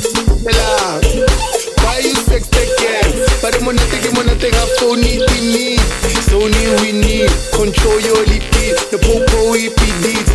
body fella. Why you sex the cat? But I'm gonna take him on a thing up so need Sony, we need. Control your lippy. The popo EPD.